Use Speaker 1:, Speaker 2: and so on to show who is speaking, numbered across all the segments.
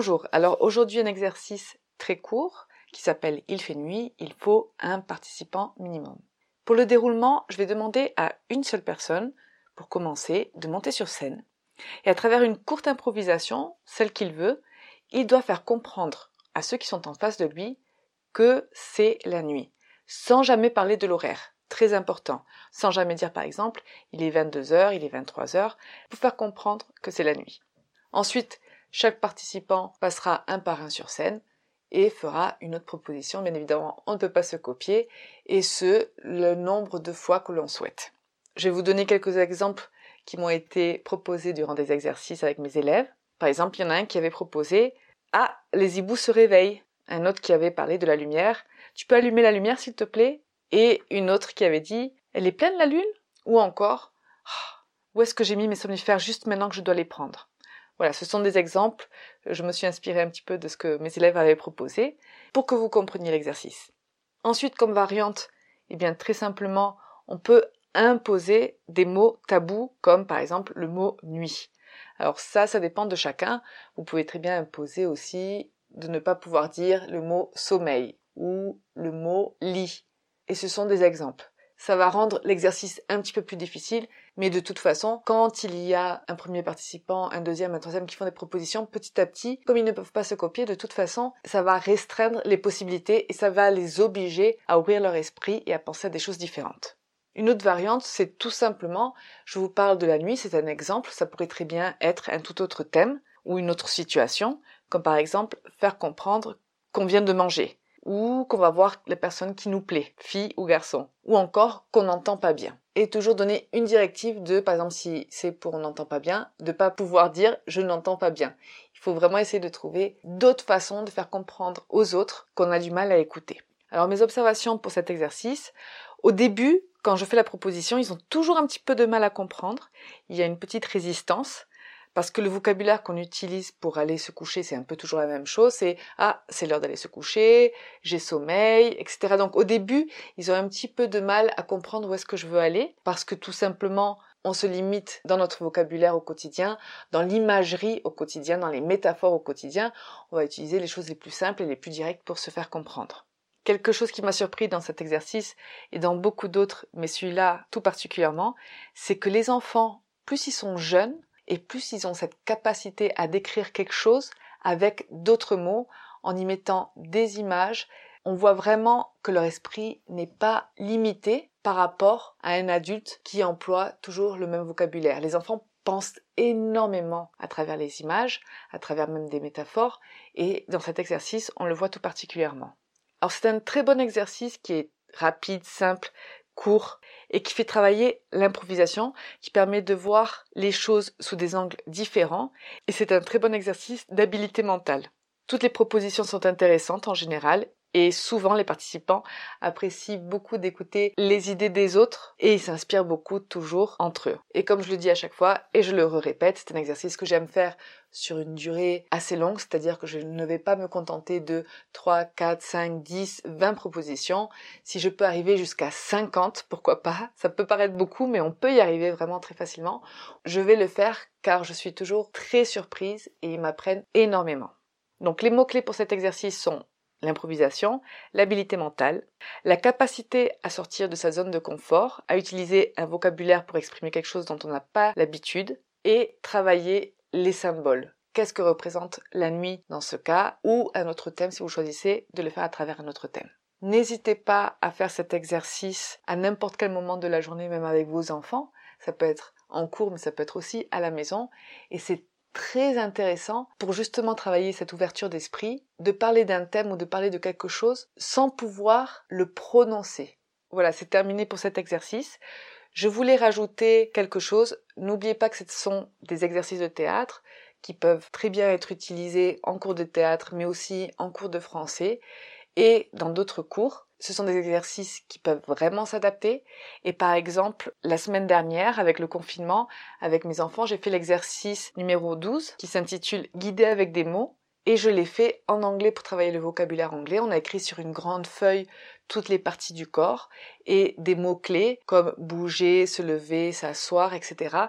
Speaker 1: Bonjour, alors aujourd'hui un exercice très court qui s'appelle Il fait nuit, il faut un participant minimum. Pour le déroulement, je vais demander à une seule personne, pour commencer, de monter sur scène. Et à travers une courte improvisation, celle qu'il veut, il doit faire comprendre à ceux qui sont en face de lui que c'est la nuit, sans jamais parler de l'horaire. Très important. Sans jamais dire par exemple, il est 22h, il est 23h, pour faire comprendre que c'est la nuit. Ensuite, chaque participant passera un par un sur scène et fera une autre proposition. Bien évidemment, on ne peut pas se copier, et ce, le nombre de fois que l'on souhaite. Je vais vous donner quelques exemples qui m'ont été proposés durant des exercices avec mes élèves. Par exemple, il y en a un qui avait proposé Ah, les hiboux se réveillent. Un autre qui avait parlé de la lumière. Tu peux allumer la lumière, s'il te plaît? Et une autre qui avait dit Elle est pleine la lune? Ou encore ah, Où est-ce que j'ai mis mes somnifères juste maintenant que je dois les prendre? Voilà, ce sont des exemples. Je me suis inspirée un petit peu de ce que mes élèves avaient proposé pour que vous compreniez l'exercice. Ensuite, comme variante, eh bien, très simplement, on peut imposer des mots tabous comme par exemple le mot nuit. Alors ça, ça dépend de chacun. Vous pouvez très bien imposer aussi de ne pas pouvoir dire le mot sommeil ou le mot lit. Et ce sont des exemples ça va rendre l'exercice un petit peu plus difficile, mais de toute façon, quand il y a un premier participant, un deuxième, un troisième qui font des propositions, petit à petit, comme ils ne peuvent pas se copier, de toute façon, ça va restreindre les possibilités et ça va les obliger à ouvrir leur esprit et à penser à des choses différentes. Une autre variante, c'est tout simplement, je vous parle de la nuit, c'est un exemple, ça pourrait très bien être un tout autre thème ou une autre situation, comme par exemple faire comprendre qu'on vient de manger ou qu'on va voir la personne qui nous plaît, fille ou garçon, ou encore qu'on n'entend pas bien. Et toujours donner une directive de, par exemple, si c'est pour on n'entend pas bien, de pas pouvoir dire je n'entends pas bien. Il faut vraiment essayer de trouver d'autres façons de faire comprendre aux autres qu'on a du mal à écouter. Alors mes observations pour cet exercice, au début, quand je fais la proposition, ils ont toujours un petit peu de mal à comprendre. Il y a une petite résistance parce que le vocabulaire qu'on utilise pour aller se coucher, c'est un peu toujours la même chose, c'est ah, c'est l'heure d'aller se coucher, j'ai sommeil, etc. Donc au début, ils ont un petit peu de mal à comprendre où est-ce que je veux aller, parce que tout simplement, on se limite dans notre vocabulaire au quotidien, dans l'imagerie au quotidien, dans les métaphores au quotidien, on va utiliser les choses les plus simples et les plus directes pour se faire comprendre. Quelque chose qui m'a surpris dans cet exercice et dans beaucoup d'autres, mais celui-là tout particulièrement, c'est que les enfants, plus ils sont jeunes, et plus ils ont cette capacité à décrire quelque chose avec d'autres mots, en y mettant des images, on voit vraiment que leur esprit n'est pas limité par rapport à un adulte qui emploie toujours le même vocabulaire. Les enfants pensent énormément à travers les images, à travers même des métaphores, et dans cet exercice, on le voit tout particulièrement. Alors c'est un très bon exercice qui est rapide, simple, court et qui fait travailler l'improvisation, qui permet de voir les choses sous des angles différents et c'est un très bon exercice d'habileté mentale. Toutes les propositions sont intéressantes en général et souvent, les participants apprécient beaucoup d'écouter les idées des autres et ils s'inspirent beaucoup toujours entre eux. Et comme je le dis à chaque fois, et je le répète, c'est un exercice que j'aime faire sur une durée assez longue, c'est-à-dire que je ne vais pas me contenter de 3, 4, 5, 10, 20 propositions. Si je peux arriver jusqu'à 50, pourquoi pas? Ça peut paraître beaucoup, mais on peut y arriver vraiment très facilement. Je vais le faire car je suis toujours très surprise et ils m'apprennent énormément. Donc les mots-clés pour cet exercice sont l'improvisation, l'habilité mentale, la capacité à sortir de sa zone de confort, à utiliser un vocabulaire pour exprimer quelque chose dont on n'a pas l'habitude, et travailler les symboles. Qu'est-ce que représente la nuit dans ce cas, ou un autre thème si vous choisissez de le faire à travers un autre thème? N'hésitez pas à faire cet exercice à n'importe quel moment de la journée, même avec vos enfants. Ça peut être en cours, mais ça peut être aussi à la maison. Et c'est très intéressant pour justement travailler cette ouverture d'esprit, de parler d'un thème ou de parler de quelque chose sans pouvoir le prononcer. Voilà, c'est terminé pour cet exercice. Je voulais rajouter quelque chose. N'oubliez pas que ce sont des exercices de théâtre qui peuvent très bien être utilisés en cours de théâtre, mais aussi en cours de français et dans d'autres cours. Ce sont des exercices qui peuvent vraiment s'adapter. Et par exemple, la semaine dernière, avec le confinement, avec mes enfants, j'ai fait l'exercice numéro 12 qui s'intitule Guider avec des mots. Et je l'ai fait en anglais pour travailler le vocabulaire anglais. On a écrit sur une grande feuille toutes les parties du corps et des mots-clés comme bouger, se lever, s'asseoir, etc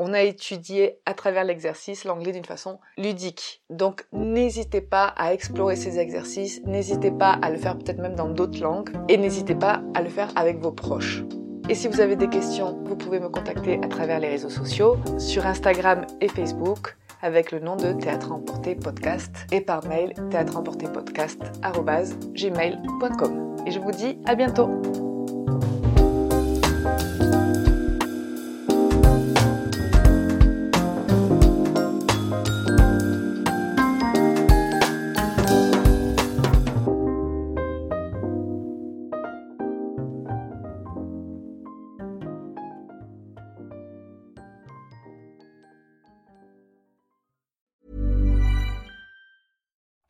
Speaker 1: on a étudié à travers l'exercice l'anglais d'une façon ludique. Donc n'hésitez pas à explorer ces exercices, n'hésitez pas à le faire peut-être même dans d'autres langues et n'hésitez pas à le faire avec vos proches. Et si vous avez des questions, vous pouvez me contacter à travers les réseaux sociaux, sur Instagram et Facebook avec le nom de Théâtre Emporté Podcast et par mail théâtreemportépodcast.gmail.com. Et je vous dis à bientôt